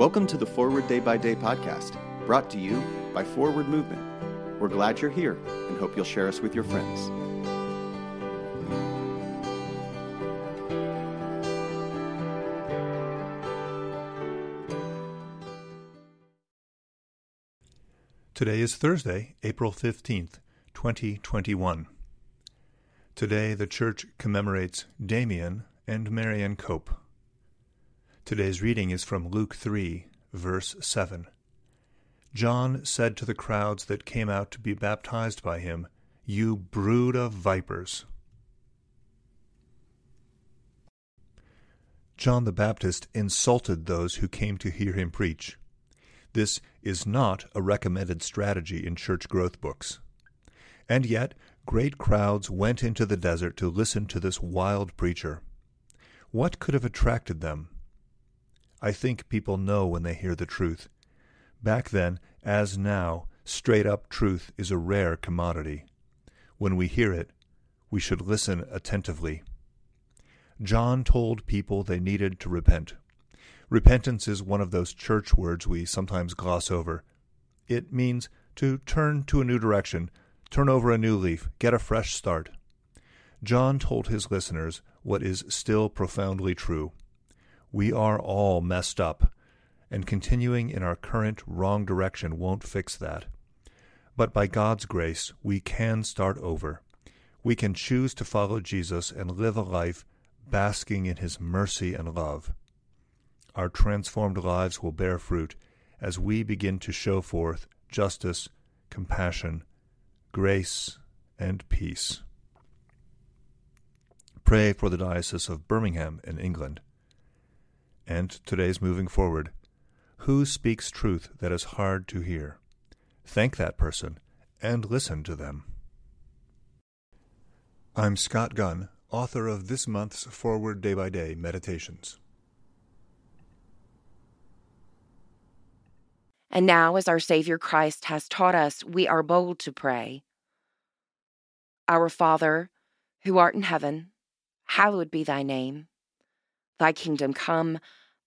Welcome to the Forward Day by Day podcast, brought to you by Forward Movement. We're glad you're here and hope you'll share us with your friends. Today is Thursday, April 15th, 2021. Today the Church commemorates Damien and Marianne Cope. Today's reading is from Luke 3, verse 7. John said to the crowds that came out to be baptized by him, You brood of vipers. John the Baptist insulted those who came to hear him preach. This is not a recommended strategy in church growth books. And yet, great crowds went into the desert to listen to this wild preacher. What could have attracted them? I think people know when they hear the truth. Back then, as now, straight up truth is a rare commodity. When we hear it, we should listen attentively. John told people they needed to repent. Repentance is one of those church words we sometimes gloss over. It means to turn to a new direction, turn over a new leaf, get a fresh start. John told his listeners what is still profoundly true. We are all messed up, and continuing in our current wrong direction won't fix that. But by God's grace, we can start over. We can choose to follow Jesus and live a life basking in his mercy and love our transformed lives will bear fruit as we begin to show forth justice, compassion, grace, and peace. Pray for the Diocese of Birmingham in England. And today's moving forward. Who speaks truth that is hard to hear? Thank that person and listen to them. I'm Scott Gunn, author of this month's Forward Day by Day Meditations. And now, as our Savior Christ has taught us, we are bold to pray. Our Father, who art in heaven, hallowed be thy name. Thy kingdom come,